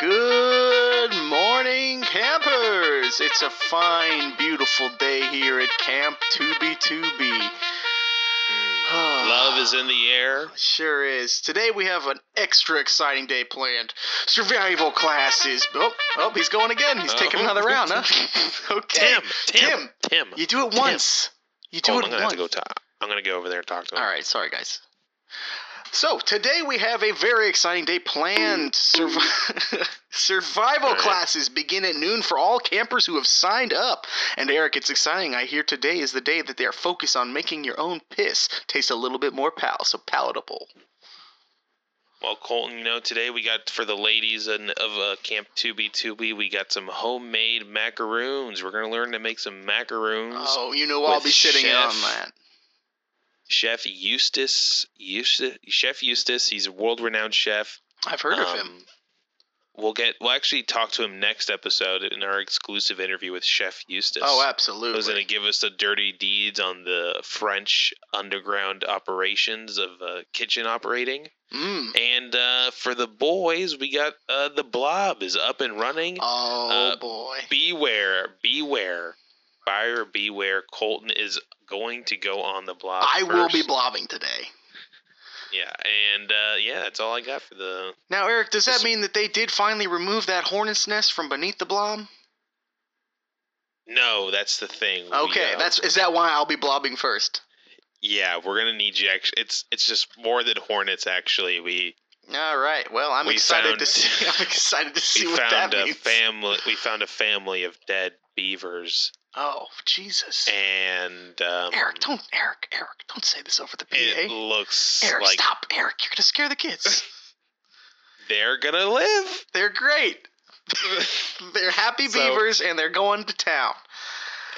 Good morning, campers! It's a fine, beautiful day here at Camp 2B2B. Love is in the air. Sure is. Today we have an extra exciting day planned. Survival classes. Oh, oh he's going again. He's taking Oh. another round, huh? okay. Tim, Tim, Tim. you do it once. You do Hold it I'm gonna once. have to go talk. I'm gonna go over there and talk to him. All right, sorry guys. So today we have a very exciting day planned. Survi- survival classes begin at noon for all campers who have signed up. And Eric, it's exciting. I hear today is the day that they are focused on making your own piss taste a little bit more pal, so palatable. Well, Colton, you know, today we got for the ladies in, of uh, Camp 2B2B, we got some homemade macaroons. We're gonna learn to make some macaroons. Oh, you know I'll be sitting in on that. Chef Eustace, Eustace, Chef Eustace, he's a world-renowned chef. I've heard of him. Um, We'll get. We'll actually talk to him next episode in our exclusive interview with Chef Eustace. Oh, Who's absolutely. going to give us the dirty deeds on the French underground operations of uh, kitchen operating. Mm. And uh, for the boys, we got uh, the Blob is up and running. Oh Uh, boy. Beware, beware, buyer beware. Colton is going to go on the Blob. I will be blobbing today. Yeah, and uh, yeah, that's all I got for the. Now, Eric, does that mean that they did finally remove that hornet's nest from beneath the blob? No, that's the thing. We, Okay, uh, that's is that why I'll be blobbing first? Yeah, we're gonna need you. Actually, it's it's just more than hornets. Actually, we All right. Well, I'm We excited found- to see. I'm excited to see we what that found a means. family. We found a family of dead beavers, oh, Jesus! and um, Eric, don't Eric, Eric, don't say this over the PA. It looks Eric, like stop! Eric, you're gonna scare the kids. they're gonna live. they're great. they're happy So- beavers, and they're going to town.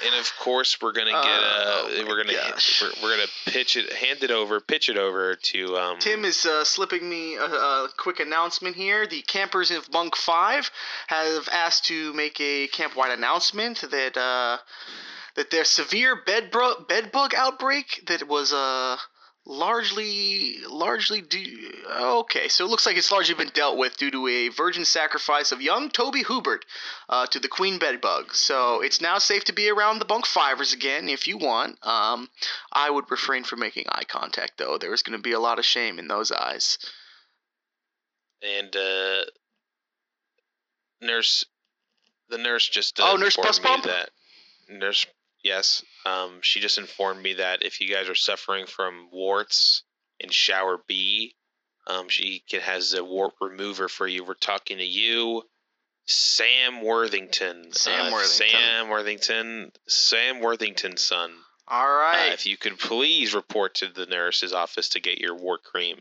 And of course, we're gonna get Oh, uh, my we're gonna gosh. we're, we're gonna pitch it, hand it over, pitch it over to um. Tim is uh, slipping me a, a quick announcement here. The campers of Bunk 5 have asked to make a camp-wide announcement that uh, that their severe bed, bro- bed bug outbreak that was uh, largely largely due okay so it looks like it's largely been dealt with due to a virgin sacrifice of young toby hubert uh, to the queen bed bug so it's now safe to be around the bunk fivers again if you want um, I would refrain from making eye contact, though. There is going to be a lot of shame in those eyes. and uh, nurse, the nurse just uh, Oh, Nurse Bus me Bump? that nurse. Yes, um, she just informed me that if you guys are suffering from warts in shower B, um, she can, has a wart remover for you. We're talking to you, Sam Worthington. Sam Uh, Worthington. Sam Worthington. Sam Worthington's son. All right. Uh, if you could please report to the nurse's office to get your wart cream.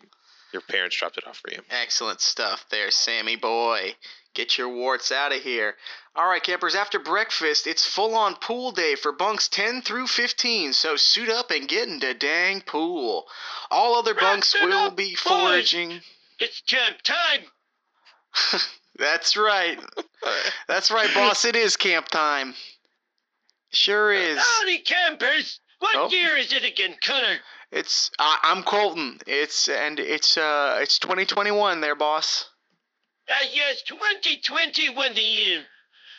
Your parents dropped it off for you. Excellent stuff there, Sammy boy. Get your warts out of here. All right, campers, after breakfast, it's full on pool day for bunks 10 through 15, so suit up and get in the dang pool. All other bunks it will be boys. foraging. It's camp time. That's right. That's right, boss. It is camp time. Sure is. Howdy, campers. What Oh. year is it again, Connor? It's I, I'm Colton. It's and it's uh it's 2021 there, boss. Ah, yes, 2020 when the year.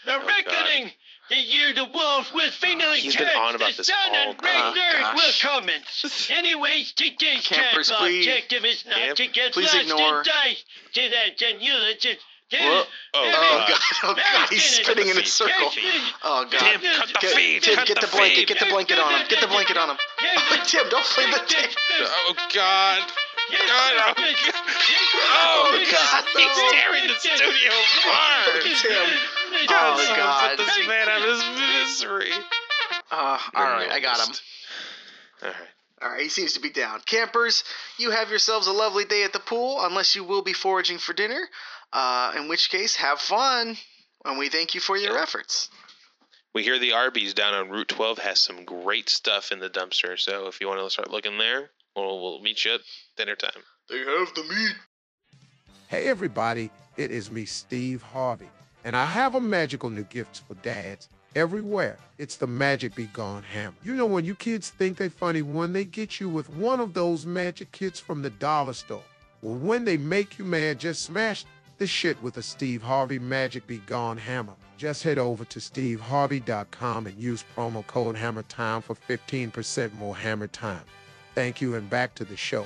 The Oh, God. reckoning. The year the wolf will finally He's been turn on about the this sun all and day. rain Oh, earth gosh. will commence. Anyways, today's Campers, camp please. objective is not Camp, to get lost ignore. and die to that and you legit. Whoa. Oh, Very Oh God. god, oh god, he's spinning in a circle. Oh god. Tim, cut the Get, feed. Tim, cut get the, the blanket, feed. get the blanket on him. Get the blanket on him. Oh, Tim, don't play the tape. Oh God! God! Oh God! Oh, God, He's tearing the studio apart. Oh, someone God. put this man out of his misery. Uh, all right, I got him. All right. All right, he seems to be down. Campers, you have yourselves a lovely day at the pool, unless you will be foraging for dinner. Uh, in which case, have fun, and we thank you for your Yeah. efforts. We hear the Arby's down on Route 12 has some great stuff in the dumpster. So if you want to start looking there, we'll, we'll meet you at dinner time. They have the meat. Hey, everybody, it is me, Steve Harvey, and I have a magical new gift for dads everywhere. It's the Magic Be Gone hammer. You know, when you kids think they're funny, when they get you with one of those magic kits from the dollar store. Well, when they make you mad, just smash the shit with a Steve Harvey Magic Be Gone hammer. Just head over to steveharvey.com and use promo code Hammer Time for 15% more hammer time. Thank you and back to the show.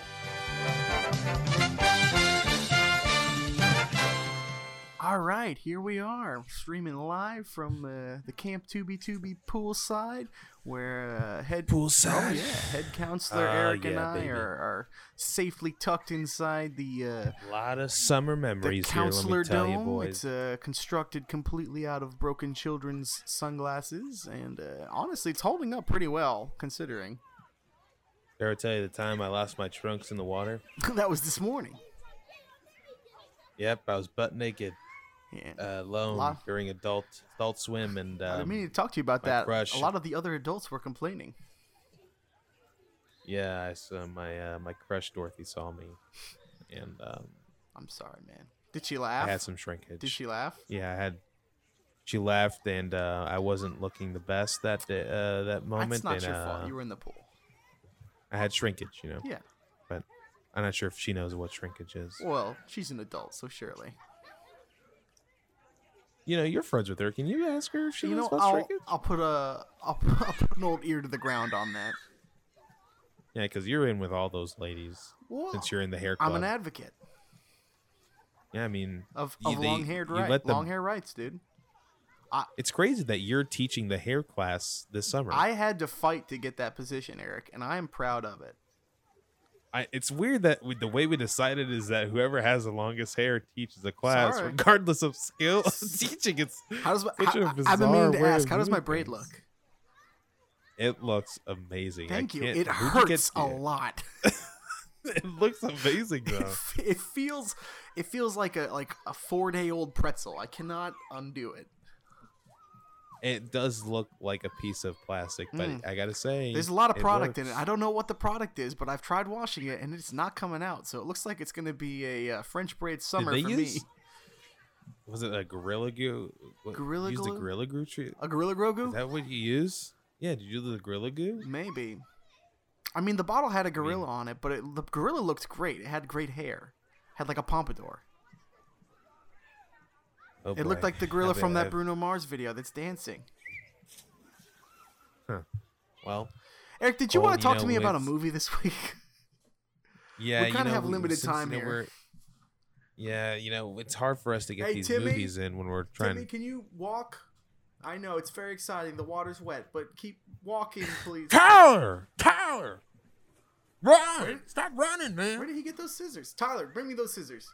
All right, here we are, streaming live from uh, the Camp 2B2B poolside, where uh, head Poolside. Oh yeah, head counselor Ah, Eric and I are, are safely tucked inside the uh, A lot of summer the memories here, let counselor me tell you, dome. boys. It's uh, constructed completely out of broken children's sunglasses, and uh, honestly, it's holding up pretty well considering. Dare I tell you the time I lost my trunks in the water? that was this morning. Yep, I was butt naked, Yeah. uh, alone during adult adult swim, and I um, didn't mean to talk to you about that. crush- A lot of the other adults were complaining. yeah, I saw my uh, my crush Dorothy saw me, and um, I'm sorry, man. Did she laugh? I had some shrinkage. Did she laugh? Yeah, I had. She laughed, and uh, I wasn't looking the best that day, uh, that moment. That's not and, your uh, fault. You were in the pool. I had shrinkage, you know. Yeah. But I'm not sure if she knows what shrinkage is. Well, she's an adult, so surely. You know, you're friends with her. Can you ask her if she you knows know, what I'll, shrinkage? I'll put a I'll, put- I'll put an old ear to the ground on that. Yeah, because you're in with all those ladies Well, since you're in the hair club. I'm an advocate yeah, I mean, of, of long-haired you right, long hair rights, dude. It's crazy that you're teaching the hair class this summer. I had to fight to get that position, Eric, and I am proud of it. I, it's weird that we, the way we decided is that whoever has the longest hair teaches the class, Sorry. regardless of skill teaching. It's How does my, a how- I've been meaning to ask, how does my braid things. look? it looks amazing. I Thank you. It where'd you get hurts a lot. it looks amazing it, though. f- it feels it feels like a like a four day old pretzel. I cannot undo it. It does look like a piece of plastic, but Mm. I gotta say, There's a lot of product in it. I don't know what the product is, but I've tried washing it and it's not coming out. So it looks like it's to be a uh, French braid summer for use- me. Was it a gorilla goo? What, Gorilla used glue? a gorilla goo tree? A Gorilla goo Is that what you use? Yeah, did you do the gorilla goo? Maybe. I mean, the bottle had a gorilla on it, but it, the gorilla looked great. It had great hair. Had like a pompadour. Oh, It looked like the gorilla I've- from that I've- Bruno Mars video that's dancing. Well, Eric, did you Well, want to you talk to me about a movie this week? yeah, We kinda know, have limited since, time you know, here. we're- Yeah, you know, it's hard for us to get Hey, these Timmy? movies in when we're trying. Timmy, can you walk? I know it's very exciting. The water's wet, but keep walking, please. Tyler, Tyler, run! Stop running, man. Where did he get those scissors? Tyler, bring me those scissors.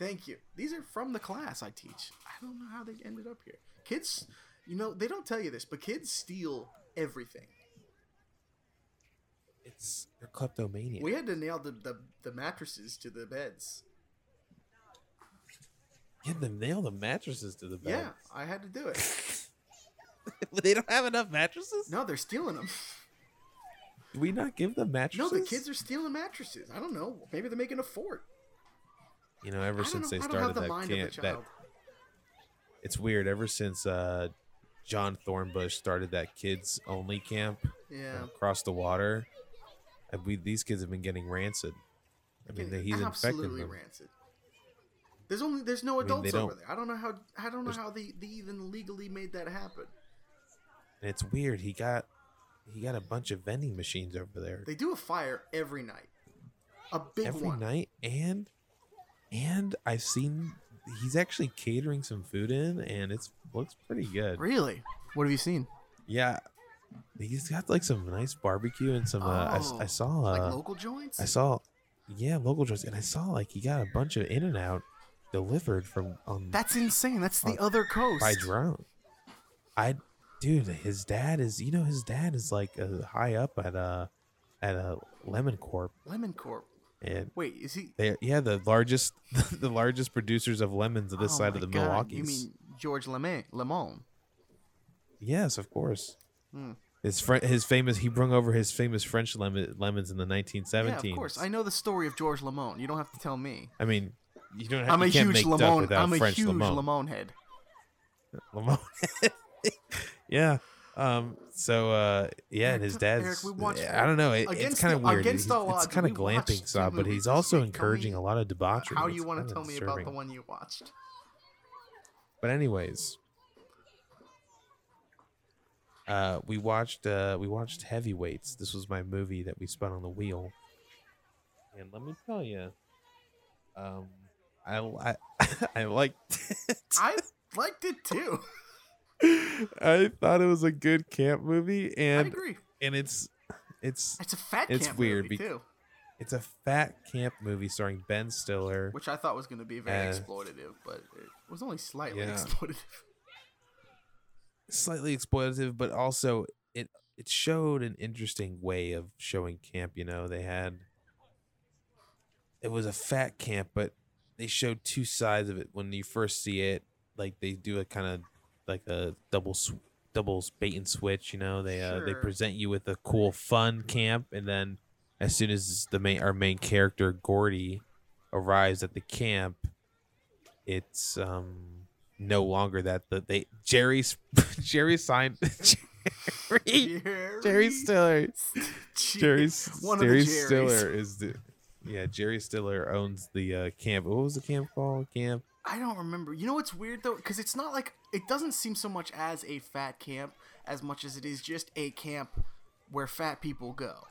Thank you. These are from the class I teach. I don't know how they ended up here. Kids, you know, they don't tell you this, but kids steal everything. It's they're kleptomania. We had to nail the, the, the mattresses to the beds. You had to nail the mattresses to the bed. Yeah, I had to do it. they don't have enough mattresses. No, they're stealing them. Do we not give them mattresses? No, the kids are stealing mattresses. I don't know. Maybe they're making a fort. You know, ever I don't know. since they started the that camp, that it's weird. Ever since uh, John Thornbush started that kids only camp Yeah. across the water, I believe these kids have been getting rancid. I mean, Getting he's infected them. rancid. There's only there's no mean, they adults over there. I don't know how I don't know how they, they even legally made that happen. And it's weird. He got he got a bunch of vending machines over there They do a fire every night, a big every one. night, and and I've seen he's actually catering some food in, and it's looks pretty good. Really? What have you seen? Yeah, he's got like some nice barbecue and some. Uh, I Oh, saw. like Uh, local joints? I saw. Yeah, local joints, and I saw like he got a bunch of In and Out delivered from um That's insane. That's the Uh, other coast. by drone. I, dude, his dad is. You know, his dad is like uh, high up at uh at a Lemon Corp, Lemon Corp. and Wait, is he? they yeah the largest the largest producers of lemons of this Oh side of the God, Milwaukee. You mean George Lemon? Lemon. Yes, of course. Hmm. His fr- his famous he brung over his famous French lemon lemons in the 1917s. Yeah, of course. I know the story of George Lemon. You don't have to tell me. I mean, you don't have I'm a huge Lemon. I'm a French huge lemon. Lemon head. Lemon. yeah. Um. So, uh, yeah, and his dad's. Eric, I don't know. It, it's kind of weird. against all it's kind of glamping style, but he's also encouraging a lot of debauchery. How do you want to tell me about the one you watched? But anyways, uh, we watched uh, we watched Heavyweights. This was my movie that we spun on the wheel, and let me tell you, um, I I, I liked it. I liked it too. I thought it was a good camp movie, I and agree. and it's it's It's a fat it's camp weird movie too, it's a fat camp movie starring Ben Stiller. which I thought was going to be very Uh, exploitative, but it was only slightly yeah. exploitative. slightly exploitative, but also it it showed an interesting way of showing camp. You know, they had it was a fat camp, but they showed two sides of it. When you first see it, like they do a kind of like a double sw- double bait and switch. You know, they uh, they present you with a cool fun camp, and then as soon as the main our main character Gordy arrives at the camp, it's um no longer that the they Jerry's Jerry signed Jerry Jerry Stiller Jerry Jerry Stiller is the yeah Jerry Stiller owns the uh, camp. What was the camp called? Camp I don't remember. You know what's weird though, because it's not like it doesn't seem so much as a fat camp as much as it is just a camp where fat people go.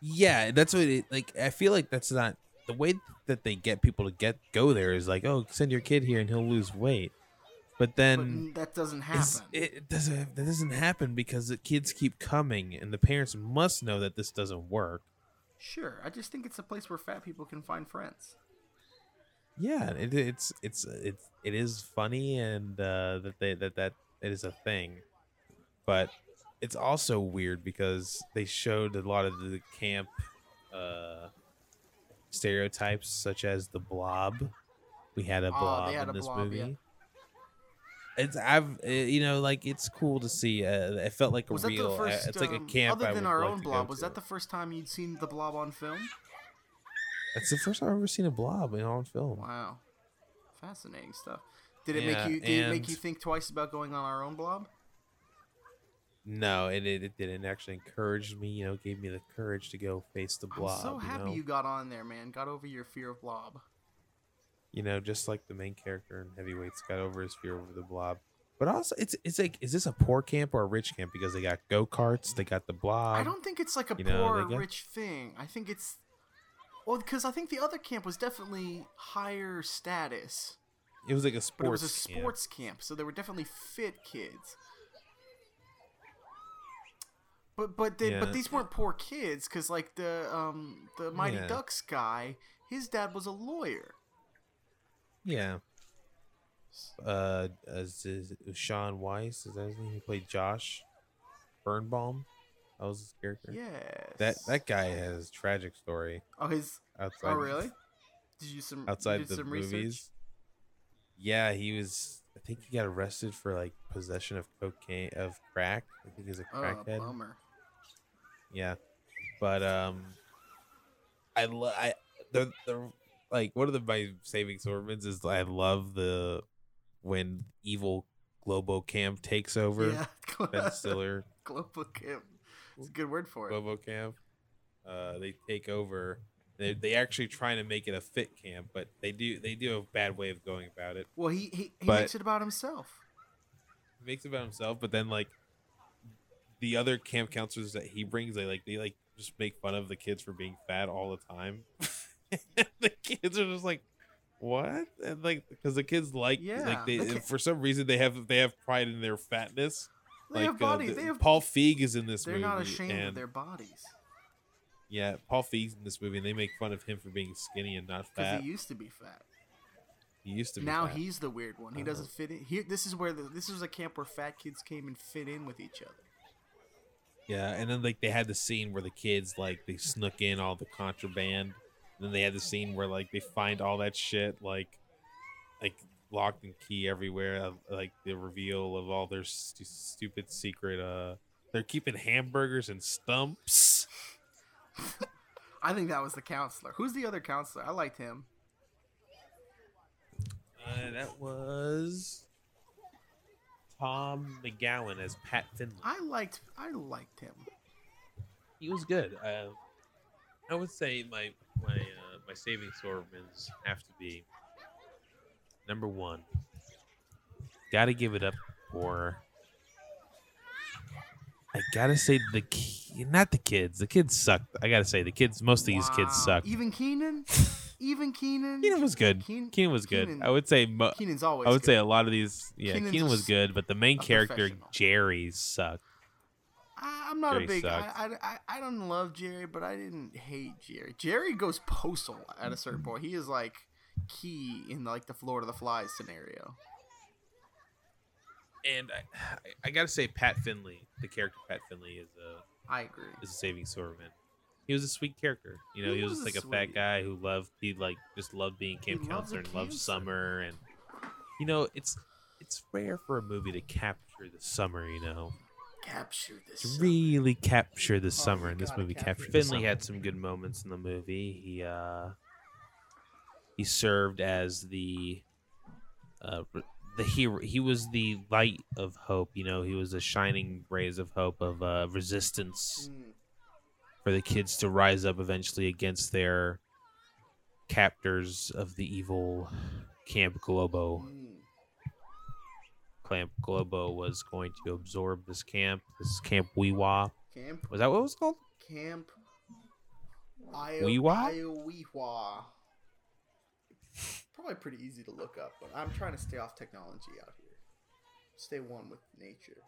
Yeah, that's what it like. I feel like that's not the way that they get people to get go there is like, oh, send your kid here and he'll lose weight. But But then n- that doesn't happen. it doesn't. That doesn't happen because the kids keep coming, and the parents must know that this doesn't work. Sure, I just think it's a place where fat people can find friends. Yeah, it, it's it's it's it is funny, and uh, that they that that it is a thing, but it's also weird because they showed a lot of the camp uh, stereotypes, such as the blob. We had a Oh, blob had in a this blob, movie. yeah. It's I've uh, you know like it's cool to see. Uh, it felt like a Was real. the uh, it's like a um, camp. Other than our own blob, was to. that the first time you'd seen the blob on film? That's the first time I've ever seen a blob in on film. Wow, fascinating stuff. Did it Yeah, make you? Did it make you think twice about going on our own blob? No, it, it it didn't actually encourage me. You know, gave me the courage to go face the blob. I'm so happy you, know? you got on there, man. Got over your fear of blob. You know, just like the main character in Heavyweights got over his fear over the blob. But also, it's it's like, is this a poor camp or a rich camp? Because they got go karts, they got the blob. I don't think it's like a you know, poor or get- rich thing. I think it's well, because I think the other camp was definitely higher status, It was like a but sports. it was a camp. sports camp, so they were definitely fit kids. But but they, Yeah. but these weren't poor kids, because like the um the Mighty Yeah. Ducks guy, his dad was a lawyer. Yeah. Uh, is, is, Shaun Weiss is that his name? He played Josh Birnbaum. That was his character. Yes. That that guy has a tragic story Oh his. outside. Oh really? Did you some you outside did the some movies. research? Yeah, he was. I think he got arrested for like possession of cocaine of crack. I think he's a crackhead. Oh, crackhead. bummer. yeah, but um, I love I the the like one of the my saving sorbets is I love the when evil Globo Camp takes over. Yeah. Ben Stiller Global camp. It's a good word for it. Globo Camp. Uh, they take over. They they actually trying to make it a fit camp, but they do they do a bad way of going about it. Well, he he, he But- makes it about himself. He makes it about himself, but then like the other camp counselors that he brings, they like they like just make fun of the kids for being fat all the time. the kids are just like, what? And like because the kids like Yeah, like they, they for some reason they have they have pride in their fatness. They like have bodies. Uh, the- they have. Paul Feig is in this movie. they're not ashamed and, of their bodies Yeah, Paul Feig's in this movie, and they make fun of him for being skinny and not because fat. he used to be fat. He used to be. Now fat. he's the weird one. He Uh-huh. doesn't fit in. Here, this is where the, this is a camp where fat kids came and fit in with each other. Yeah, and then like they had the scene where the kids like they snuck in all the contraband. And then they had the scene where like they find all that shit like like locked and key everywhere. Like the reveal of all their stu- stupid secret. Uh, they're keeping hamburgers and stumps. I think that was the counselor. Who's the other counselor? I liked him. Uh, that was Tom McGowan as Pat Finley. I liked I liked him. he was good. Uh, I would say my my uh, my saving Sormans have to be number one. Got to give it up for. I gotta say the ki- not the kids. The kids sucked. I gotta say the kids. Most of these kids suck. Even Kenan, even Kenan. Kenan was good. Keen- Kenan was good. Kenan- I would say. Mo- Kenan's always. I would good. say a lot of these. Yeah, Kenan's Kenan was good, but the main character. Jerry sucked. I, I'm not Jerry a big. I. I, I I don't love Jerry, but I didn't hate Jerry. Jerry goes postal at a certain point. He is like key in like the Lord of the Flies scenario. And I, I, gotta say, Pat Finley, the character Pat Finley, is a I agree. is a saving Sorman. He was a sweet character. You know, He he, was, was just like a sweet. fat guy who loved he like just loved being camp He counselor and loved summer and you know, it's it's rare for a movie to capture the summer, you know. Capture this. Summer. really capture the summer you and this movie capture captured Finley had some good moments in the movie. He uh he served as the uh the hero he was the light of hope you know he was the shining rays of hope of uh resistance for the kids to rise up eventually against their captors of the evil Camp Globo. Camp Globo was going to absorb this camp, this Camp Weewa. Camp. Was that what it was called? Camp. Weewa? Iowa. Probably pretty easy to look up, but I'm trying to stay off technology out here. Stay one with nature.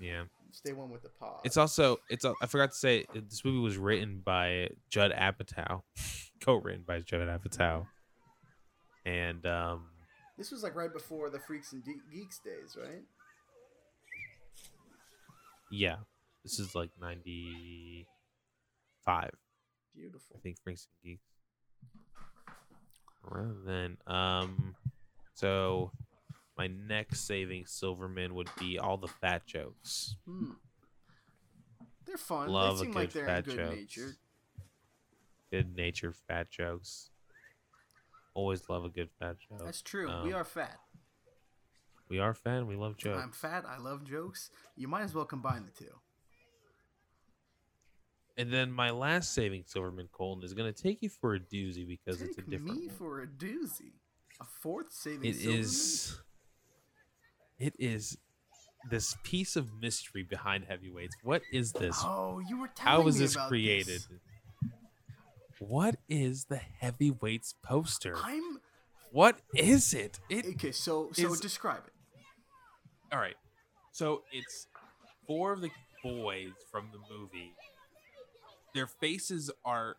Yeah. Stay one with the pod. It's also it's a- I forgot to say this movie was written by Judd Apatow, co-written by Judd Apatow, and um, This was like right before the Freaks and Ge- Geeks days, right? yeah, this is like ninety five. Beautiful. I think Freaks and Geeks. Rather than um, so my next saving Silverman would be all the fat jokes. Hmm. They're fun. Love a they seem like good they're in fat good joke. nature. Good natured fat jokes. Always love a good fat joke. That's true. we Um, are fat. We are fan. We love jokes. I'm fat. I love jokes. You might as well combine the two. And then my last saving Silverman Colton is going to take you for a doozy because it's a Take different. me one. for a doozy. A fourth saving. It Silverman? is. It is this piece of mystery behind heavyweights. What is this? Oh, you were telling How was this created? this. What is the heavyweights poster? I'm What is it? It okay. So, so is- describe it. all right. So it's four of the boys from the movie. Their faces are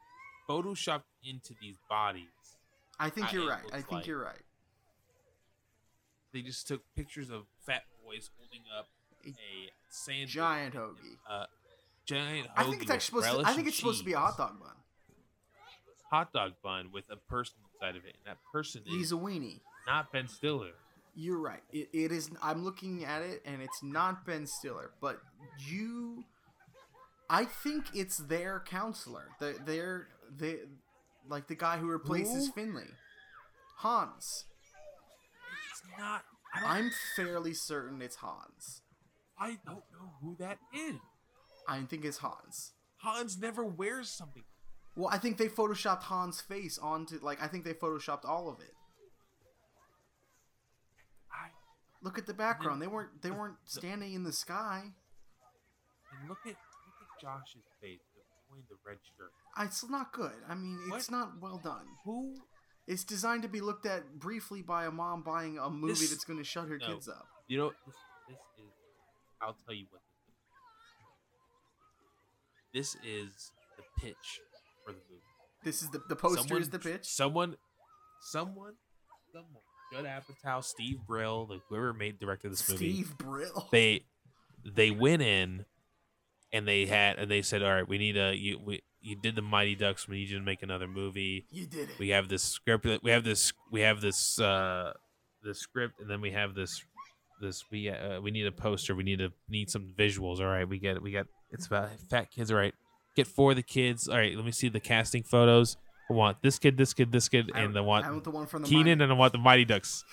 photoshopped into these bodies. I think Uh, you're right. I think like- you're right. They just took pictures of fat boys holding up A sandwich, Giant hoagie. uh, giant. I think it's actually supposed. To, I think it's supposed to be a hot dog bun. hot dog bun with a person inside of it, and that person He's is a weenie. not Ben Stiller. You're right. It, it is. I'm looking at it, and it's not Ben Stiller, but you. I think it's their counselor. The their they, like the guy who replaces Who? Finley, Hans. It's not. I'm fairly certain it's Hans. I don't know who that is. I think it's Hans. Hans never wears something. Well, I think they photoshopped Hans' face onto like I think they photoshopped all of it. I Look at the background. They weren't they weren't standing in the sky. and look at Josh's face, boy the red shirt. I- It's not good. I mean, it's What? not well done. Who? It's designed to be looked at briefly by a mom buying a movie This- that's going to shut her no. kids up. You know this, this is. I'll tell you what this is. This is the pitch for the movie. This is the the poster Someone- is the pitch. Someone, someone, someone. Judd Apatow, Steve Brill, like whoever made directed this movie. Steve Brill. They they went in and they had and they said, "All right, we need a you we you did the Mighty Ducks. We need you to make another movie. you did it. We have this script. We have this. We have this. uh the script, and then we have this. This we uh, we need a poster. We need to need some visuals. All right, we get it. We got it's about fat kids. All right, get four of the kids. All right, let me see the casting photos. I want this kid, this kid, this kid, and I I want want the one from the Kenan, Mighty- and I want the Mighty Ducks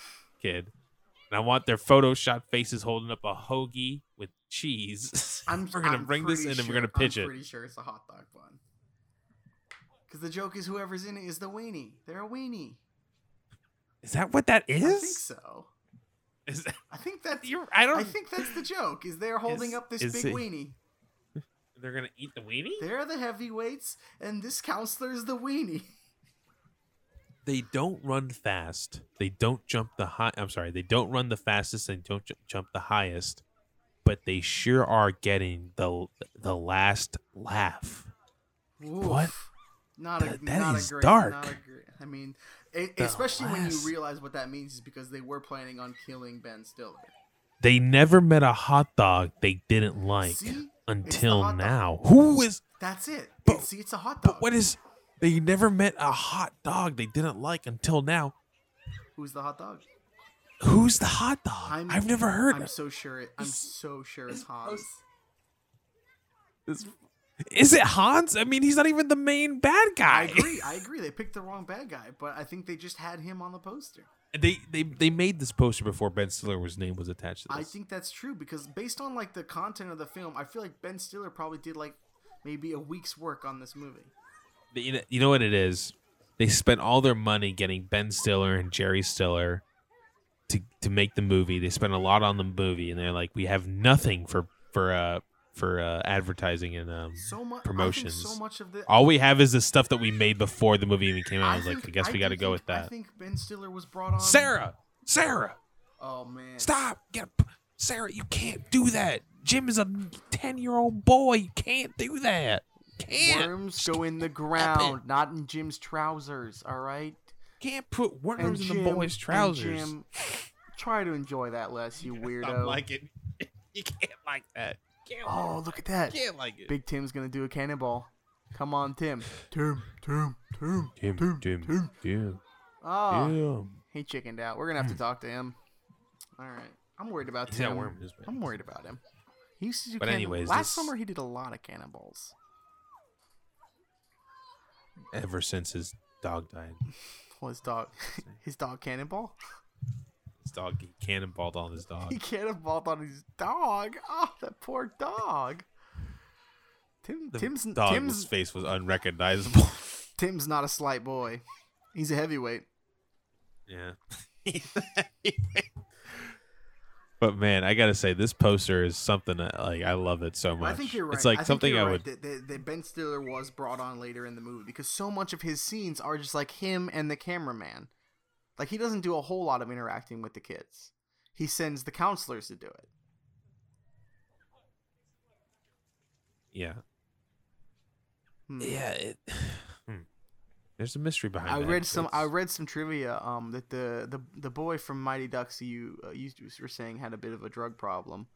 kid. And I want their Photoshop faces holding up a hoagie with cheese. I'm, we're gonna I'm bring this in pretty and we're gonna pitch I'm it. pretty sure it's a hot dog bun. Because the joke is whoever's in it is the weenie. They're a weenie. Is that what that is? I think so. Is that, I think that's. you're, I don't. I think that's the joke. Is they're holding Is- up this big it- weenie. they're gonna eat the weenie. They're the heavyweights, and this counselor's the weenie. They don't run fast. They don't jump the high. I'm sorry. They don't run the fastest and don't ju- jump the highest, but they sure are getting the the last laugh. What? Oof. Not a That- that not is a great, dark. Not a great, I mean, The especially when you realize what that means is because they were planning on killing Ben Stiller. They never met a hot dog they didn't like See? Until hot dog. now. Who is? That's it. But- It- see, it's a hot dog. But what is? They never met a hot dog they didn't like until now. Who's the hot dog? Who's the hot dog? I'm- I've never heard. I'm of so sure. It, I'm so sure it's Hans. this. Is it Hans? I mean, he's not even the main bad guy. I agree. I agree. They picked the wrong bad guy, but I think they just had him on the poster. They they they made this poster before Ben Stiller's name was attached to this. I think that's true because based on like the content of the film, I feel like Ben Stiller probably did like maybe a week's work on this movie. You know, you know what it is? They spent all their money getting Ben Stiller and Jerry Stiller to to make the movie. They spent a lot on the movie, and they're like, we have nothing for for uh for uh, advertising and um. So much Promotions. so much of the All we have is the stuff that we made before the movie even came out. I was like, I guess we got to go think- with I that. think Ben Stiller was brought on. Sarah, Sarah, Oh man. stop! Get Sarah, you can't do that. Jim is a ten year old boy. You can't do that. Can't Worms go in the ground, not in Jim's trousers. All right. can't put And worms in Jim- the boy's and trousers. Jim, try to enjoy that less, you Stop weirdo. like it. You can't like that. Can't oh, look at that. can't like it. Big Tim's gonna do a cannonball. Come on, Tim. Tim, Tim, Tim, Tim, Tim, Tim, Tim. Tim, Oh, Tim. he chickened out. We're gonna have to talk to him. All right. I'm worried about He's Tim. got worm in I'm worried about him. He used to do But cannon- anyways, last this- summer he did a lot of cannonballs. Ever since his dog died, Well, his dog, his dog cannonball. his dog he cannonballed on his dog. He cannonballed on his dog. Oh, that poor dog. Tim, The Tim's dog's Tim's face was unrecognizable. Tim's not a slight boy. He's a heavyweight. yeah. but man, I gotta say, this poster is something that, like I love it so much. I think you're right. It's like I think something you're I would. that, that, that Ben Stiller was brought on later in the movie because so much of his scenes are just like him and the cameraman. Like he doesn't do a whole lot of interacting with the kids. He sends the counselors to do it. Yeah. Hmm. Yeah. It. There's a mystery behind. I that. read some. I read some trivia. Um, that the the the boy from Mighty Ducks you uh, you were saying had a bit of a drug problem,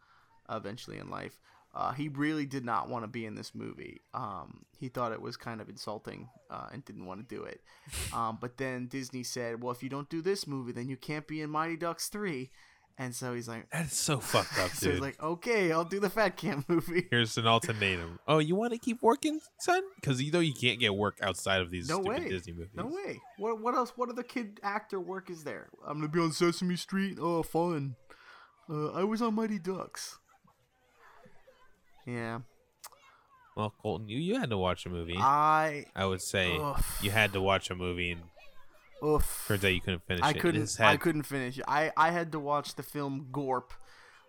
uh, eventually in life. Uh, he really did not want to be in this movie. Um, he thought it was kind of insulting uh, and didn't want to do it. Um, but then Disney said, "Well, if you don't do this movie, then you can't be in Mighty Ducks 3. And so he's like, That is so fucked up, dude." so he's like, "Okay, I'll do the Fat Camp movie." Here's an ultimatum. Oh, you want to keep working, son? Because you know you can't get work outside of these No stupid way. Disney movies. No way. What what else? What other kid actor work is there? I'm gonna be on Sesame Street. Oh, fun. Uh, I was on Mighty Ducks. Yeah. Well, Colton, you, you had to watch a movie. I. I would say you had to watch a movie, and Oof. turns out you couldn't finish I it. It couldn't. has I couldn't finish. it. I I had to watch the film Gorp,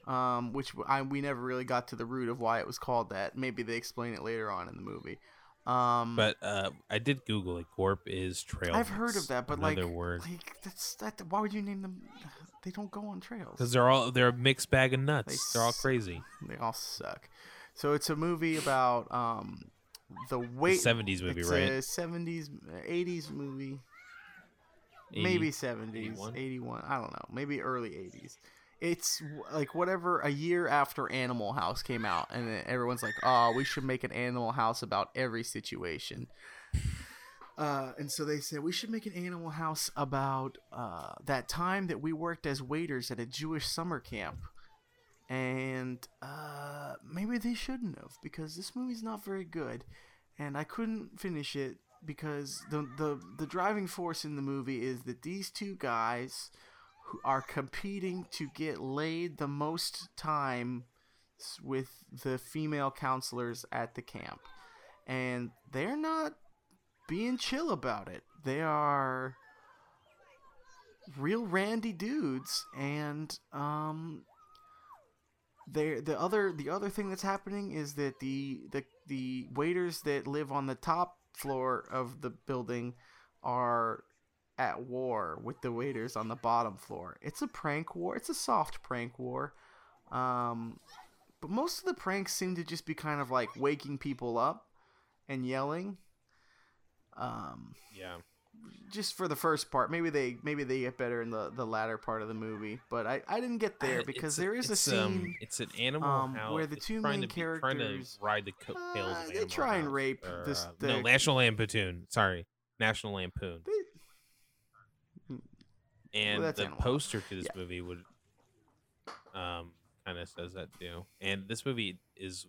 um, which I we never really got to the root of why it was called that. Maybe they explain it later on in the movie. Um, But uh, I did Google it. Gorp is trail. I've heard of that. But another like, word like that's that. Why would you name them? They don't go on trails. because they're all they're a mixed bag of nuts. They are all crazy. They all suck. So it's a movie about um the weight. '70s movie, it's right? 70s, 80s movie. 80, maybe 70s, 81? 81. I don't know. Maybe early 80s. It's like whatever a year after Animal House came out, and then everyone's like, "Oh, we should make an Animal House about every situation." Uh, and so they said we should make an Animal House about uh, that time that we worked as waiters at a Jewish summer camp. And uh, maybe they shouldn't have because this movie's not very good, and I couldn't finish it because the the the driving force in the movie is that these two guys who are competing to get laid the most time with the female counselors at the camp. And they're not being chill about it. They are real randy dudes and um they the other the other thing that's happening is that the the the waiters that live on the top floor of the building are at war with the waiters on the bottom floor. It's a prank war. It's a soft prank war. Um, but most of the pranks seem to just be kind of like waking people up and yelling. Um, Yeah. Just for the first part. Maybe they maybe they get better in the the latter part of the movie, but I I didn't get there because there is a scene. Um, it's an animal um, house where the two main be- characters- to ride the coattails. Uh, they try and rape or, this- uh, no the- National Lampoon. Sorry, National Lampoon. And that's the Animal poster to this Yeah. movie would um kind of says that too. And this movie is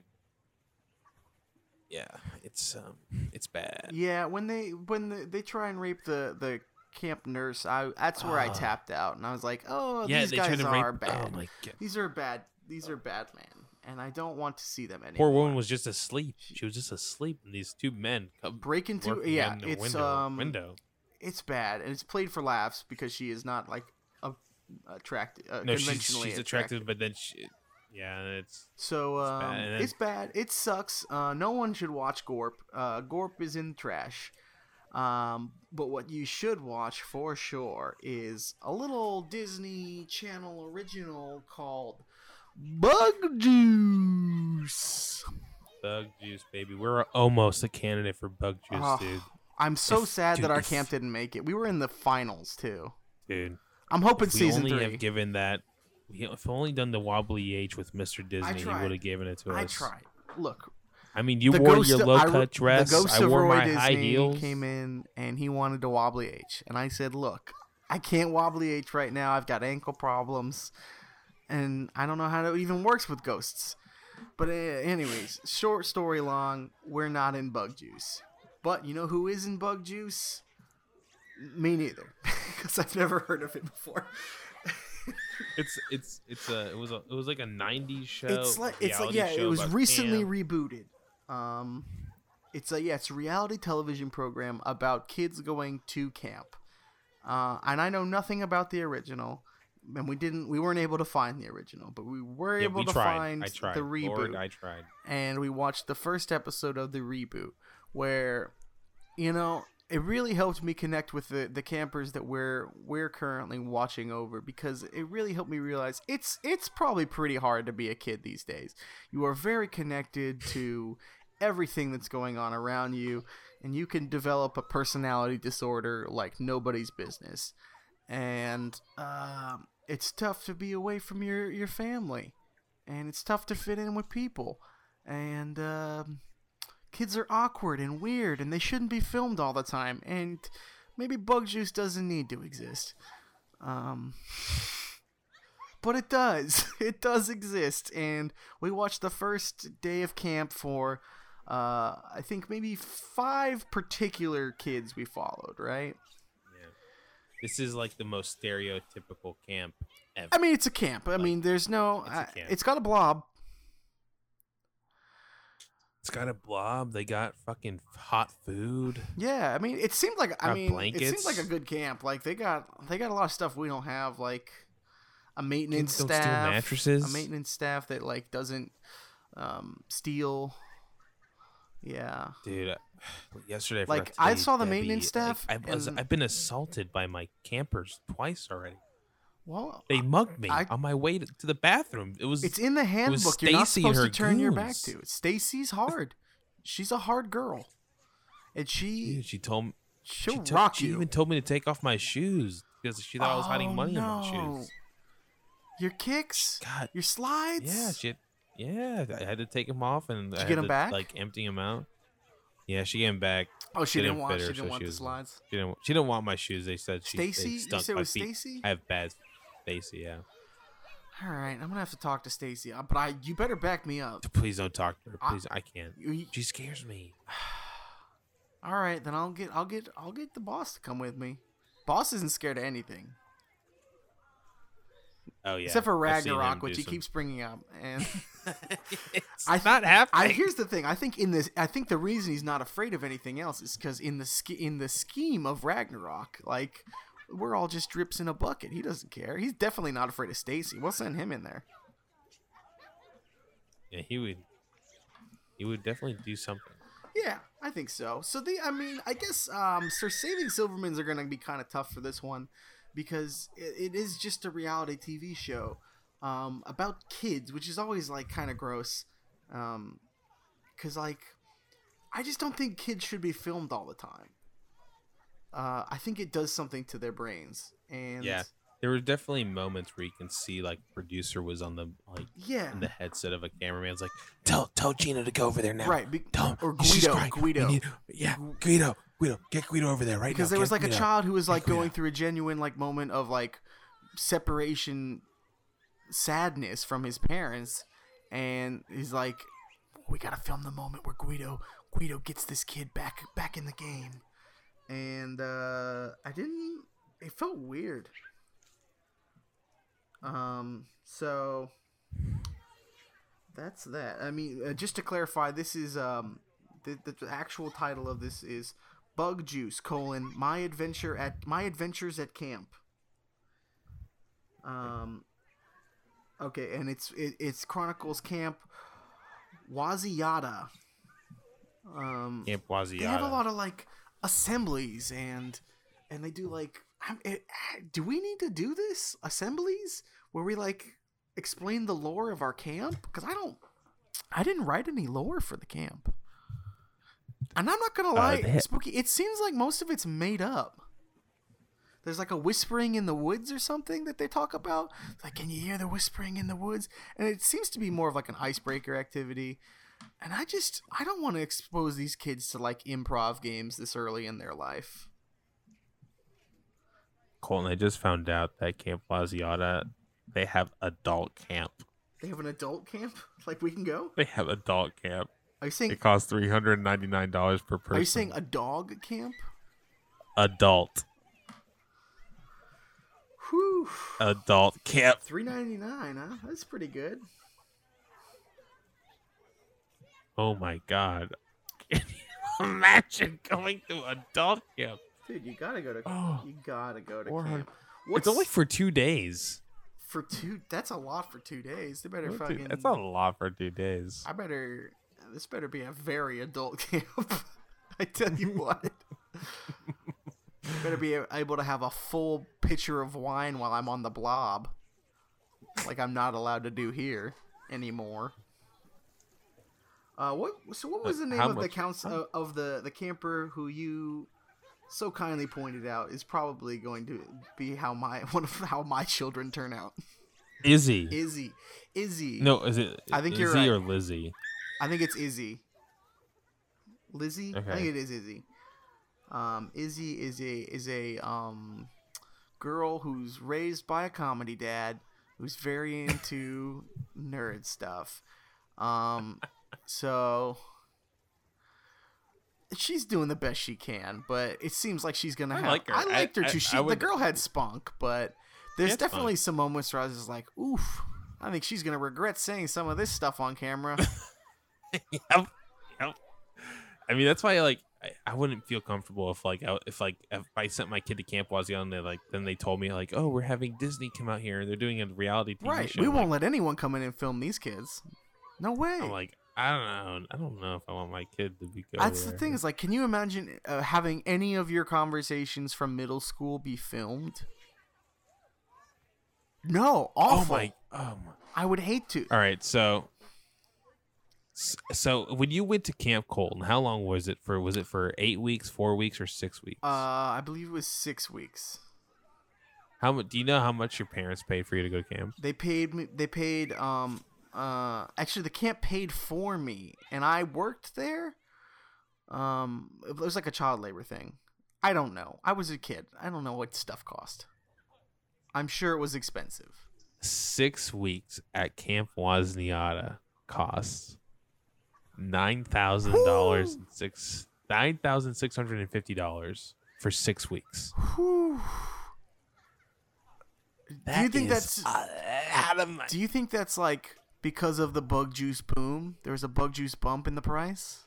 yeah, it's um it's bad. Yeah, when they when the, they try and rape the the camp nurse, I that's where I Ah. tapped out, and I was like, oh, yeah, these guys are rape. bad. Oh my god. These are bad. These are bad men, and I don't want to see them anymore. Poor woman was just asleep. She was just asleep, and these two men come break into yeah. in the It's window. um window. it's bad, and it's played for laughs because she is not like a attractive. Uh, No, she's she's attractive, but then she, yeah, it's So um, bad, and then- it's bad. It sucks. Uh, no one should watch Gorp. Uh, Gorp is in the trash. Um, but what you should watch for sure is a little Disney Channel original called Bug Juice. bug juice, baby. We're almost a candidate for bug juice, dude. I'm so If- sad dude, that our if- camp didn't make it. We were in the finals too. Dude, I'm hoping season only three. have given that, if only done the wobbly H with Mr. Disney, he would have given it to us. I tried. Look, I mean, you the wore your low cut dress. I wore Roy my Disney high heels. came in and he wanted to wobbly H, and I said, "Look, I can't wobbly H right now. I've got ankle problems, and I don't know how it even works with ghosts." But uh, anyways, short story long, we're not in Bug Juice, but you know who is in Bug Juice? Me neither, because I've never heard of it before. It's it's it's a it was a it was like a '90s show. it's like it's like yeah, it was recently rebooted. Um, it's a yeah, it's a reality television program about kids going to camp. Uh, and I know nothing about the original, and we didn't we weren't able to find the original, but we were yeah, able we to tried. find the reboot, Lord, I tried. and we watched the first episode of the reboot, where, you know, it really helped me connect with the, the campers that we're we're currently watching over because it really helped me realize it's it's probably pretty hard to be a kid these days. You are very connected to everything that's going on around you, and you can develop a personality disorder like nobody's business. And um, it's tough to be away from your your family, and it's tough to fit in with people, and. Um, kids are awkward and weird and they shouldn't be filmed all the time and maybe bug juice doesn't need to exist. Um but it does. It does exist. And we watched the first day of camp for uh i think maybe five particular kids we followed right? Yeah. This is like the most stereotypical camp ever. i mean it's a camp. I mean there's no It's I- it's got a blob It's got a blob. They got fucking hot food. Yeah, I mean, it seemed like I mean, it seemed like a good camp. Like they got they got a lot of stuff we don't have, like a maintenance Kids don't steal staff, mattresses. a maintenance staff that like doesn't um, steal. Yeah, Dude, yesterday I Like, I saw the Debbie, maintenance like, staff, I've, was- and- I've been assaulted by my campers twice already. Well, They mugged me I- on my way to, to the bathroom. It was it's in the handbook. You're not supposed to her turn your back to. Stacy's hard. She's a hard girl, and she dude. She told me she'll she, told- rock she you. even told me to take off my shoes because she thought I was hiding Oh, money in my shoes. Your kicks, God, your slides. yeah, shit, yeah. I had to take them off and I you had get 'em to, back? like empty them out. Yeah, she gave them back. Oh, she They didn't didn't want. fit She didn't so want she the slides. She didn't. She didn't want my shoes. They said she. Stacy, you said it was. Stacy. I have bad. Stacy, yeah. All right, I'm gonna have to talk to Stacy, uh, but I you better back me up. Please don't talk to her. Please, I, can't. You- She scares me. all right, then I'll get I'll get I'll get the boss to come with me. Boss isn't scared of anything. Oh yeah. except for I've seen him Ragnarok, which he some- keeps bringing up. And it's I not I happening. here's the thing. I think in this, I think the reason he's not afraid of anything else is because in the sch- in the scheme of Ragnarok, like we're all just drips in a bucket. He doesn't care. He's definitely not afraid of Stacy. We'll send him in there. yeah, he would. He would definitely do something. Yeah, I think so. So the, I mean, I guess um, Sir Saving Silvermans are gonna be kind of tough for this one because it, it is just a reality TV show um, about kids, which is always like kind of gross. Um, cause like, I just don't think kids should be filmed all the time. Uh, I think it does something to their brains, and Yeah. There were definitely moments where you can see like producer was on the like yeah, in the headset of a cameraman's like, tell tell Gina to go over there now. right. Be- Tell or Guido. Guido. need- yeah, Guido, Guido, get Guido over there right because there was like a child who was like going through a genuine like moment of like separation sadness from his parents and he's like we gotta film the moment where guido guido gets this kid back back in the game and uh i didn't it felt weird. Um so that's that. I mean uh, just to clarify this is um the, the actual title of this is bug juice colon my adventure at my adventures at camp. Um okay and it's it, it's chronicles camp Waziyatah um Camp Waziyatah. they have a lot of like assemblies and and they do like I'm- it, do we need to do this? Assemblies? Where we like explain the lore of our camp? Because i don't i didn't write any lore for the camp. And i'm not gonna lie ha- spooky it seems like most of it's made up. There's like a whispering in the woods or something that they talk about. It's like can you hear the whispering in the woods? And it seems to be more of like an icebreaker activity and I just I don't want to expose these kids to like improv games this early in their life. Colton, I just found out that Camp Waziyatah, they have adult camp. They have an adult camp. Like we can go. They have adult camp. Are you saying It costs three hundred ninety nine dollars per person. Are you saying a dog camp? adult Whew. adult camp? Three ninety nine, huh? That's pretty good. Oh my god! Can you imagine going to adult camp? Dude, you gotta go to Oh, you gotta go to 400 camp. It's only for two days. for two. That's a lot for two days. They better fucking. That's a lot for two days. I better. This better be a very adult camp. I tell you what. better be able to have a full pitcher of wine while I'm on the blob, like I'm not allowed to do here anymore. Uh, what? So what was the name how of the much- council of the the camper who you so kindly pointed out is probably going to be how my one of how my children turn out. Izzy. Izzy, Izzy. no, is it? I think you're Izzy right. or Lizzie. I think it's Izzy. Lizzie? Okay. I think it is Izzy. Um, Izzy is a is a um girl who's raised by a comedy dad who's very into nerd stuff. Um, so she's doing the best she can, but it seems like she's gonna I have. like her. I liked her I- too. She, the would- girl had spunk, but there's definitely spunk. some moments where I was just like, "Oof." I think she's gonna regret saying some of this stuff on camera. yep. Yep. I mean, that's why like I, I wouldn't feel comfortable if like I, if like if I sent my kid to Camp Wazion and they like then they told me like oh we're having Disney come out here and they're doing a reality TV Right. show. We won't Like, let anyone come in and film these kids. No way. I'm like I don't know. I don't know if I want my kid to be. That's the thing is like, can you imagine uh, having any of your conversations from middle school be filmed? No, Oh awful. my. Oh my. I would hate to. All right, so so when you went to Camp Colton, how long was it for? Was it for eight weeks, four weeks, or six weeks? Uh, I believe it was six weeks. how much? Do you know how much your parents paid for you to go to camp? They paid me. They paid. Um. Uh. Actually, the camp paid for me, and I worked there. Um. It was like a child labor thing. I don't know. I was a kid. I don't know what stuff cost. I'm sure it was expensive. Six weeks at Camp Wasniata costs nine thousand dollars and six nine thousand six hundred and fifty dollars for six weeks. Whew. do you think that's uh, out of my- do you think that's like because of the bug juice boom? There was a bug juice bump in the price.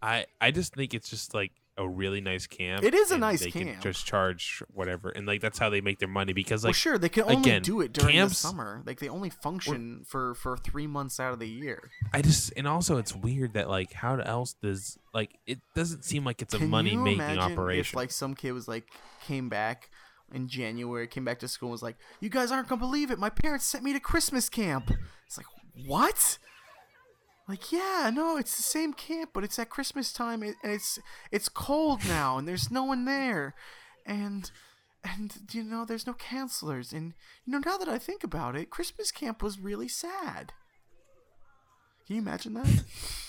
I I just think it's just like a really nice camp. It is a nice they can camp. just charge whatever, and like that's how they make their money because well, like sure, they can only again, do it during camps- the summer. Like they only function for for three months out of the year. I just and also it's weird that like how else does like it doesn't seem like it's a money making operation. If like some kid was like came back in January, came back to school, and was like, "You guys aren't gonna believe it. My parents sent me to Christmas camp." It's like, what? Like, yeah, no, it's the same camp, but it's at Christmas time, and it's it's cold now, and there's no one there, and and you know, there's no counselors, and you know, now that I think about it, Christmas camp was really sad. Can you imagine that?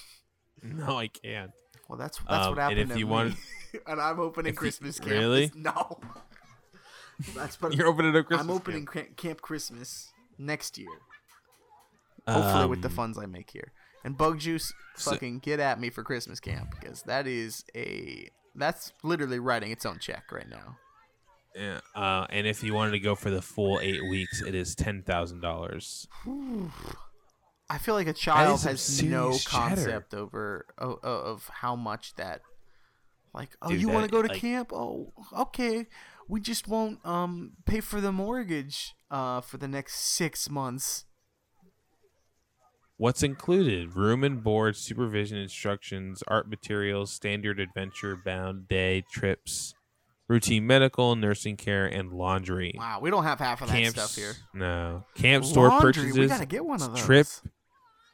no, I can't. Well, that's that's Um, what and happened if to you me. wanted- and I'm opening if you- Christmas camp. really? No. That's but You're opening a Christmas. I'm opening camp. Camp. Christmas next year. Hopefully, with the Um, funds I make here. And Bug Juice, So- fucking get at me for Christmas camp because that is a that's literally writing its own check right now. Yeah. Uh, and if you wanted to go for the full eight weeks, it is ten thousand dollars. I feel like a child has no concept over of, of how much that. Like, oh, Dude, you want to go to like- camp? Oh, okay. We just won't um pay for the mortgage uh for the next six months. What's included? Room and board, supervision instructions, art materials, standard adventure bound day trips, routine medical, nursing care, and laundry. Wow, we don't have half of that Camps, stuff here. No. Camp store Laundry, purchases. We gotta get one of those. Trip,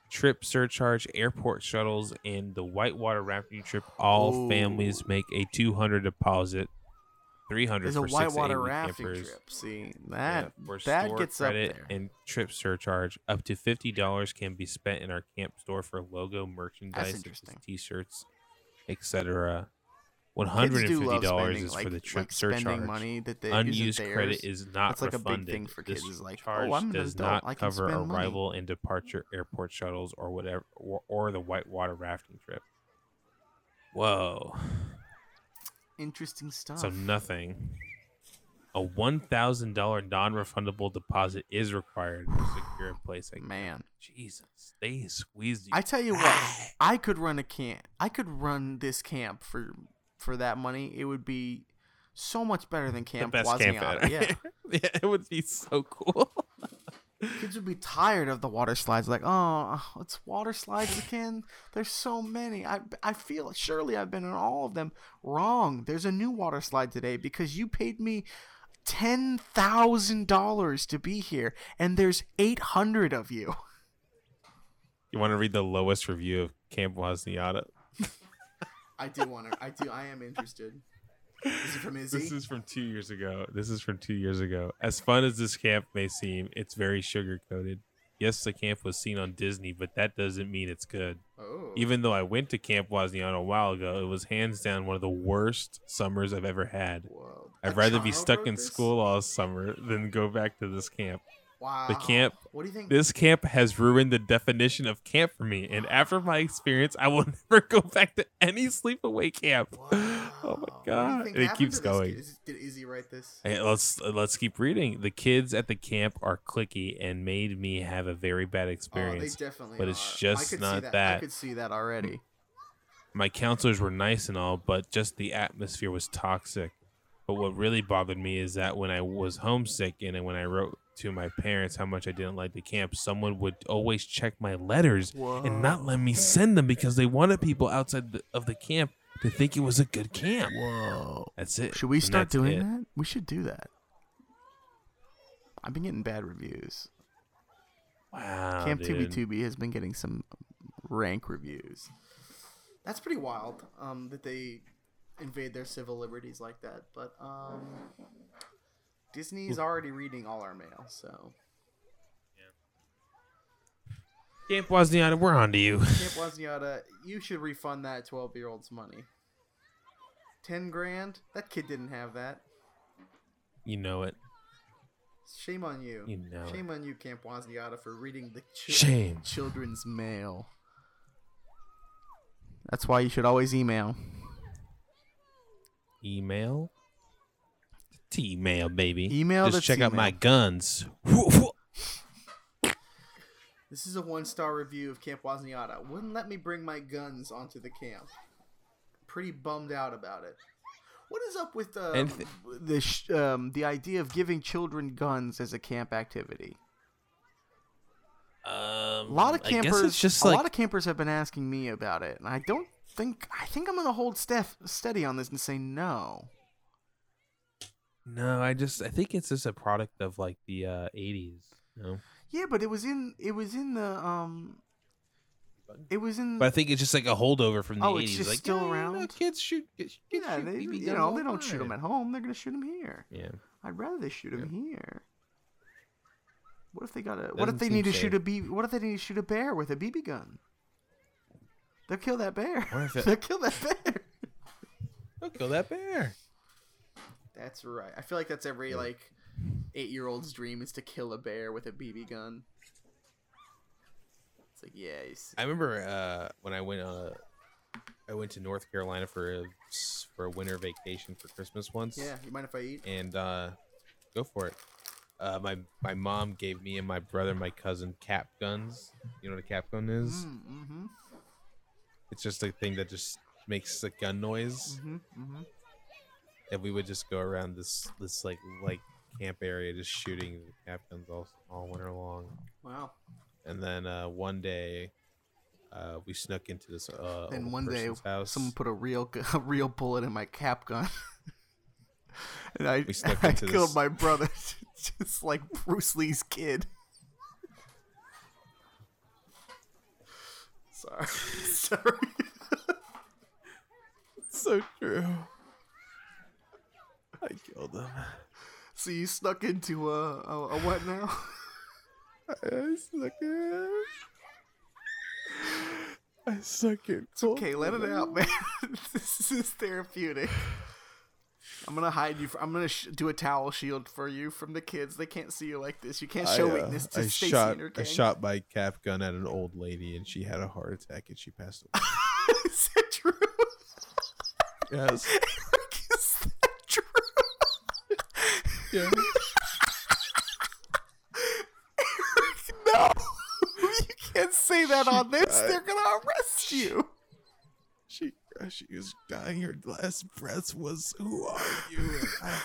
trip surcharge, airport shuttles, and the whitewater rafting trip. All Ooh. families make a two hundred deposit, three hundred There's a for six to whitewater rafting campers. trip. See Yeah, that for that gets up there. and trip surcharge. Up to fifty dollars can be spent in our camp store for logo merchandise, such as t-shirts, etc. One hundred and fifty dollars is like, for the trip like surcharge. money that they Unused credit is not That's like a big refunded. thing for kids This is like, oh, charge I'm does adult, not cover spend money. arrival and departure airport shuttles or whatever, or, or the whitewater rafting trip. Whoa! Interesting stuff. So nothing. A one thousand dollar non-refundable deposit is required to secure a place. Like Man, Jesus, they squeezed you. I tell you what, I could run a camp. I could run this camp for for that money. It would be so much better than the Camp best camp ever. Yeah, yeah, it would be so cool. kids would be tired of the water slides. Like, oh, uh, it's water slides again. There's so many. I I feel surely I've been in all of them. Wrong. There's a new water slide today because you paid me ten thousand dollars to be here, and there's eight hundred of you. You want to read the lowest review of Camp Wazniata? I do want to. I do. I am interested. Is from Izzy? This is from two years ago. This is from two years ago. As fun as this camp may seem, it's very sugar coated. Yes, the camp was seen on Disney, but that doesn't mean it's good. oh. Even though I went to Camp Wazniana a while ago, it was hands down one of the worst summers I've ever had. Whoa. I'd A rather be stuck in this? school all summer than go back to this camp. Wow. The camp What do you think? This camp has ruined the definition of camp for me, and after my experience, I will never go back to any sleepaway camp. Oh my What do you god! And it keeps going. Is- Did Izzy write this? Hey, let's let's keep reading. The kids at the camp are clicky and made me have a very bad experience. Oh, they definitely but are. it's just not that. I could see that already. My counselors were nice and all, but just the atmosphere was toxic. But what really bothered me is that when I was homesick and when I wrote to my parents how much I didn't like the camp, someone would always check my letters and not let me send them because they wanted people outside the, of the camp to think it was a good camp. Whoa. That's it. Should we start doing it. that? We should do that. I've been getting bad reviews. Wow, Camp dude. Tubi Tubi has been getting some rank reviews. That's pretty wild. Um, that they invade their civil liberties like that. But um, Disney's already reading all our mail, so Camp Wazniana, we're on to you. Camp Wazniata, you should refund that twelve-year-old's money. Ten grand? That kid didn't have that. You know it. Shame on you. You know it. Shame on you, Camp Wazniata, for reading the chi- Shame. children's mail. That's why you should always email. Email. T-mail, baby. Email Just the check out my guns. This is a one star review of Camp Wasniata. Wouldn't let me bring my guns onto the camp. Pretty bummed out about it. What is up with uh, And th- the sh- um, the idea of giving children guns as a camp activity? Um, A lot of campers, just a lot of campers have been asking me about it, and I don't think I think I'm gonna hold Steph steady on this and say no. No. I just I think it's just a product of like the uh, '80s. You know? Yeah, but it was in it was in the um, it was in But I think it's just like a holdover from the Oh, 80s. it's just like, still yeah, you know, around? kids shoot. Kids yeah, shoot they, you know they don't shoot them at home. They're gonna shoot them here. Yeah. I'd rather they shoot them here. What if they got a? What Doesn't if they need to safe. shoot a B? What if they need to shoot a bear with a BB gun? They'll kill that bear. What if it- They'll kill that bear. They'll kill that bear. That's right. I feel like that's every like eight year old's dream is to kill a bear with a BB gun. It's like yeah, I remember uh, when I went uh, I went to North Carolina for a for a winter vacation for Christmas once. yeah. You mind if I eat? And uh, go for it. Uh, my my mom gave me and my brother, and my cousin, cap guns. You know what a cap gun is? Mm-hmm. It's just a thing that just makes a gun noise. Mm-hmm. Mm-hmm. And we would just go around this this like like camp area, just shooting the cap guns all all winter long. Wow. And then uh, one day, uh, we snuck into this. Uh, And one day, house. someone put a real a real bullet in my cap gun, and I, I killed this- my brother, just like Bruce Lee's kid. Sorry, sorry. so true. I killed him. So you snuck into a a, a what now? I snuck in. I suck it. Okay, let it out, man. this is therapeutic. I'm gonna hide you. I'm gonna sh- do a towel shield for you from the kids. They can't see you like this. You can't show I, uh, weakness to I Stacy shot. and her gang. I shot my cap gun at an old lady, and she had a heart attack, and she passed away. is that true? yes. is that true? No, you can't say that on this. died. They're gonna arrest you. She uh, she was dying. Her last breath was, "Who are you?" I,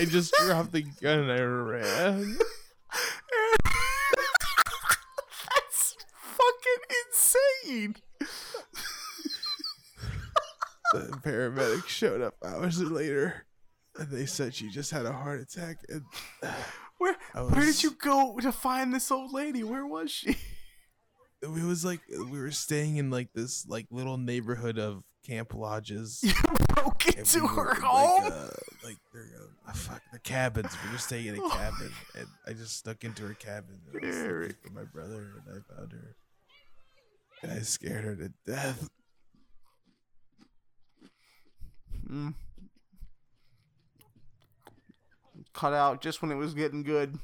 I just dropped the gun and I ran. That's fucking insane. The paramedics showed up hours later, and they said she just had a heart attack. And Where I where did you go to find this old lady? Where was she? it was like we were staying in like this like little neighborhood of camp lodges. You broke into we her home. Like, uh, like uh, fuck the cabins. We were staying in a cabin, and I just snuck into her cabin. And I was for my brother, and I found her, and I scared her to death. Mm. Cut out just when it was getting good.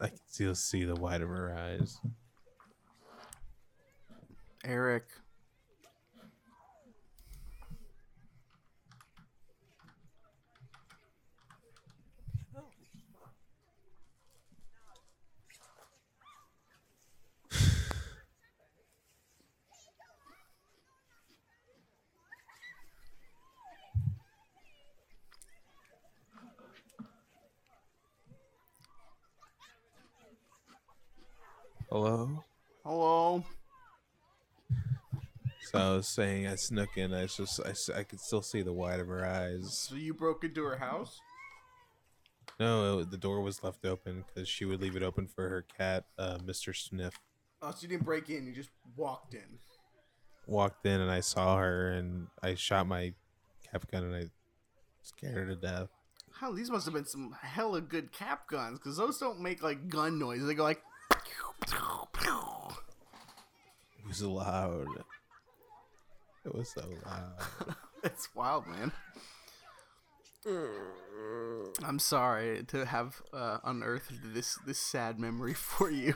I can still see the white of her eyes. Eric. Hello. Hello. So I was saying I snuck in. I just I, I could still see the white of her eyes. So you broke into her house? No, it, the door was left open because she would leave it open for her cat, uh, Mr. Sniff. Oh, so you didn't break in. You just walked in. Walked in and I saw her and I shot my cap gun and I scared her to death. Hell, these must have been some hella good cap guns, because those don't make like gun noise. They go like. It was loud. It was so loud. it's wild, man. I'm sorry to have uh, unearthed this this sad memory for you.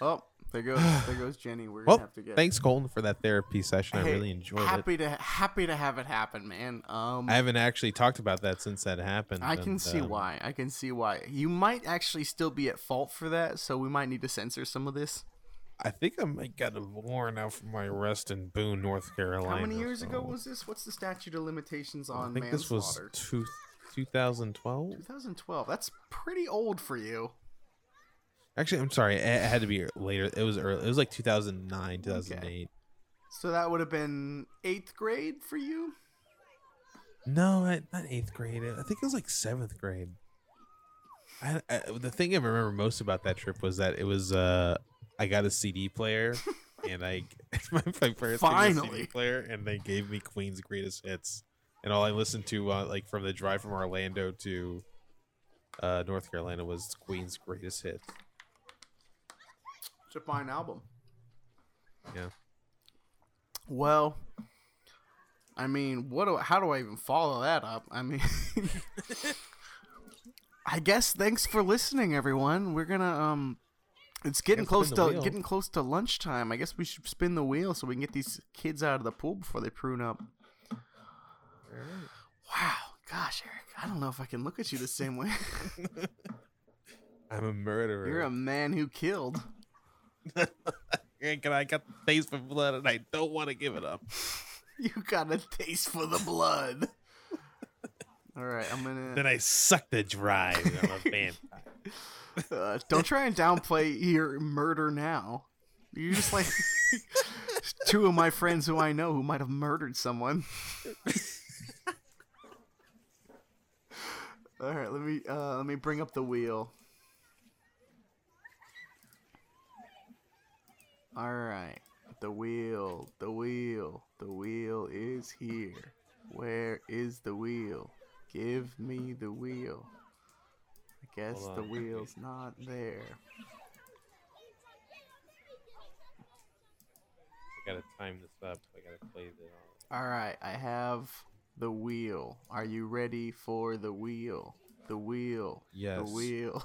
Oh, there goes there goes Jenny. We're Well, gonna have to get. thanks, Colton, for that therapy session. I really enjoyed it. happy to happy to have it happen, man. Um, I haven't actually talked about that since that happened. I can and, see um, why. I can see why. You might actually still be at fault for that, so we might need to censor some of this. I think I might get a warrant out for my arrest in Boone, North Carolina. How many years ago was this? What's the statute of limitations on I on think this was two, 2012. 2012. That's pretty old for you. Actually, I'm sorry. It it had to be later. It was early. It was like 2009, 2008. So that would have been eighth grade for you. No, I, not eighth grade. I think it was like seventh grade. I, I, the thing I remember most about that trip was that it was uh I got a CD player and I my, my a Finally. CD player and they gave me Queen's greatest hits and all I listened to uh, like from the drive from Orlando to uh North Carolina was Queen's greatest hits. It's a fine album. Yeah. Well, I mean, what? Do, how do I even follow that up? I mean, I guess thanks for listening, everyone. We're gonna um, it's getting close to wheel. getting close to lunchtime. I guess we should spin the wheel so we can get these kids out of the pool before they prune up. Wow, gosh, Eric, I don't know if I can look at you the same way. I'm a murderer. You're a man who killed. and I got the taste for blood and I don't want to give it up. You got a taste for the blood. All right, I'm gonna. Then I suck the drive. I'm a vampire. Uh, don't try and downplay your murder now. You're just like two of my friends who I know who might have murdered someone. All right, let me uh, let me bring up the wheel. All right, the wheel, the wheel, the wheel is here. Where is the wheel? Give me the wheel. I guess the wheel's not there. I gotta time this up. I gotta play the. Uh, All right, I have the wheel. Are you ready for the wheel? The wheel. Yes. The wheel.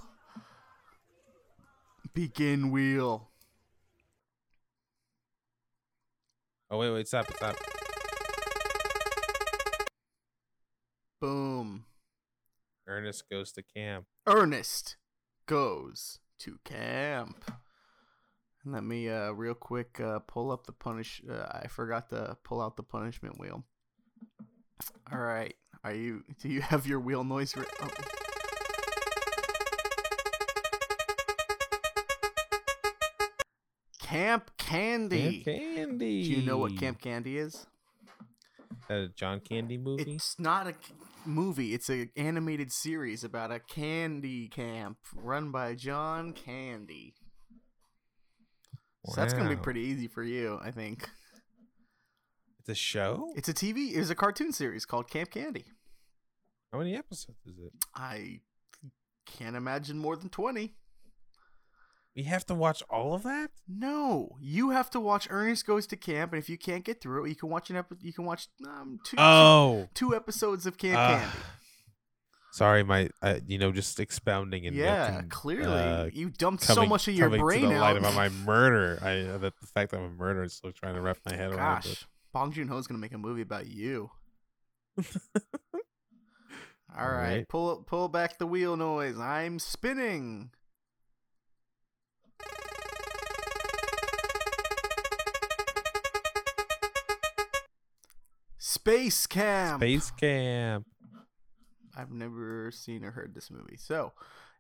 Begin wheel. Oh wait, wait, stop, stop. Boom. Ernest goes to camp. Ernest goes to camp. And Let me uh real quick uh pull up the punish uh, I forgot to pull out the punishment wheel. All right. Are you do you have your wheel noise re- oh. Camp Candy. Camp Candy. Do you know what Camp Candy is? That a John Candy movie? It's not a movie. It's an animated series about a candy camp run by John Candy. Wow. So that's gonna be pretty easy for you, I think. It's a show. It's a TV. It's a cartoon series called Camp Candy. How many episodes is it? I can't imagine more than twenty. We have to watch all of that. No, you have to watch Ernest Goes to Camp, and if you can't get through it, you can watch an epi- You can watch um, two, Oh, two episodes of Camp Ah, Candy. sorry, my uh, you know just expounding and Yeah, looking, clearly uh, you dumped so much of your coming brain to the light about my murder. I uh, that the fact that I'm a murderer is still trying to wrap my head around it. Gosh, Bong Joon Ho's gonna make a movie about you. All All right, right. pull pull back the wheel noise. I'm spinning. Space Camp. Space Camp. I've never seen or heard this movie, so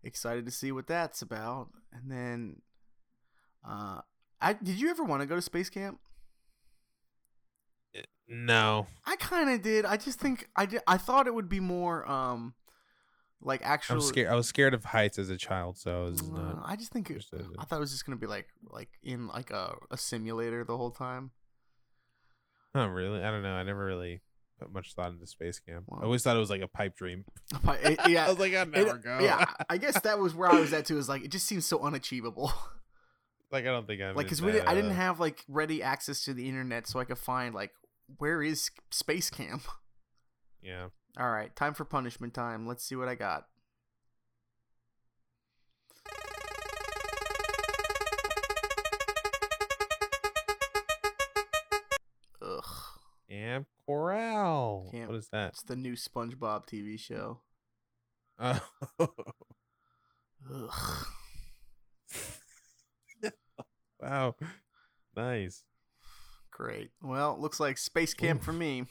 excited to see what that's about. And then, uh, I did you ever want to go to space camp? No, I kind of did. I just think I did. I thought it would be more um, like actual. I'm scared. I was scared of heights as a child, so I was Uh, not. I just think it. I thought it was just gonna be like like in like a, a simulator the whole time. Not really. I don't know. I never really put much thought into space camp. Well- I always thought it was like a pipe dream. It- I yeah, was like, I'd it- never go. yeah. I guess that was where I was at too. Is like it just seems so unachievable. like I don't think I'm like because we did, I didn't have like ready access to the internet, so I could find like where is space camp. Yeah. All right, time for punishment time. Let's see what I got. Kamp Koral. Camp- What is that? It's the new SpongeBob TV show. Oh. Ugh. wow. Nice. Great. Well, looks like space camp for me.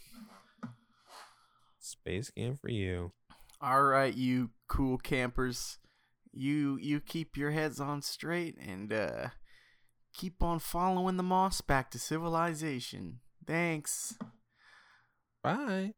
Space Camp for you. All right, you cool campers. You you keep your heads on straight and uh keep on following the moss back to civilization. Thanks. Bye.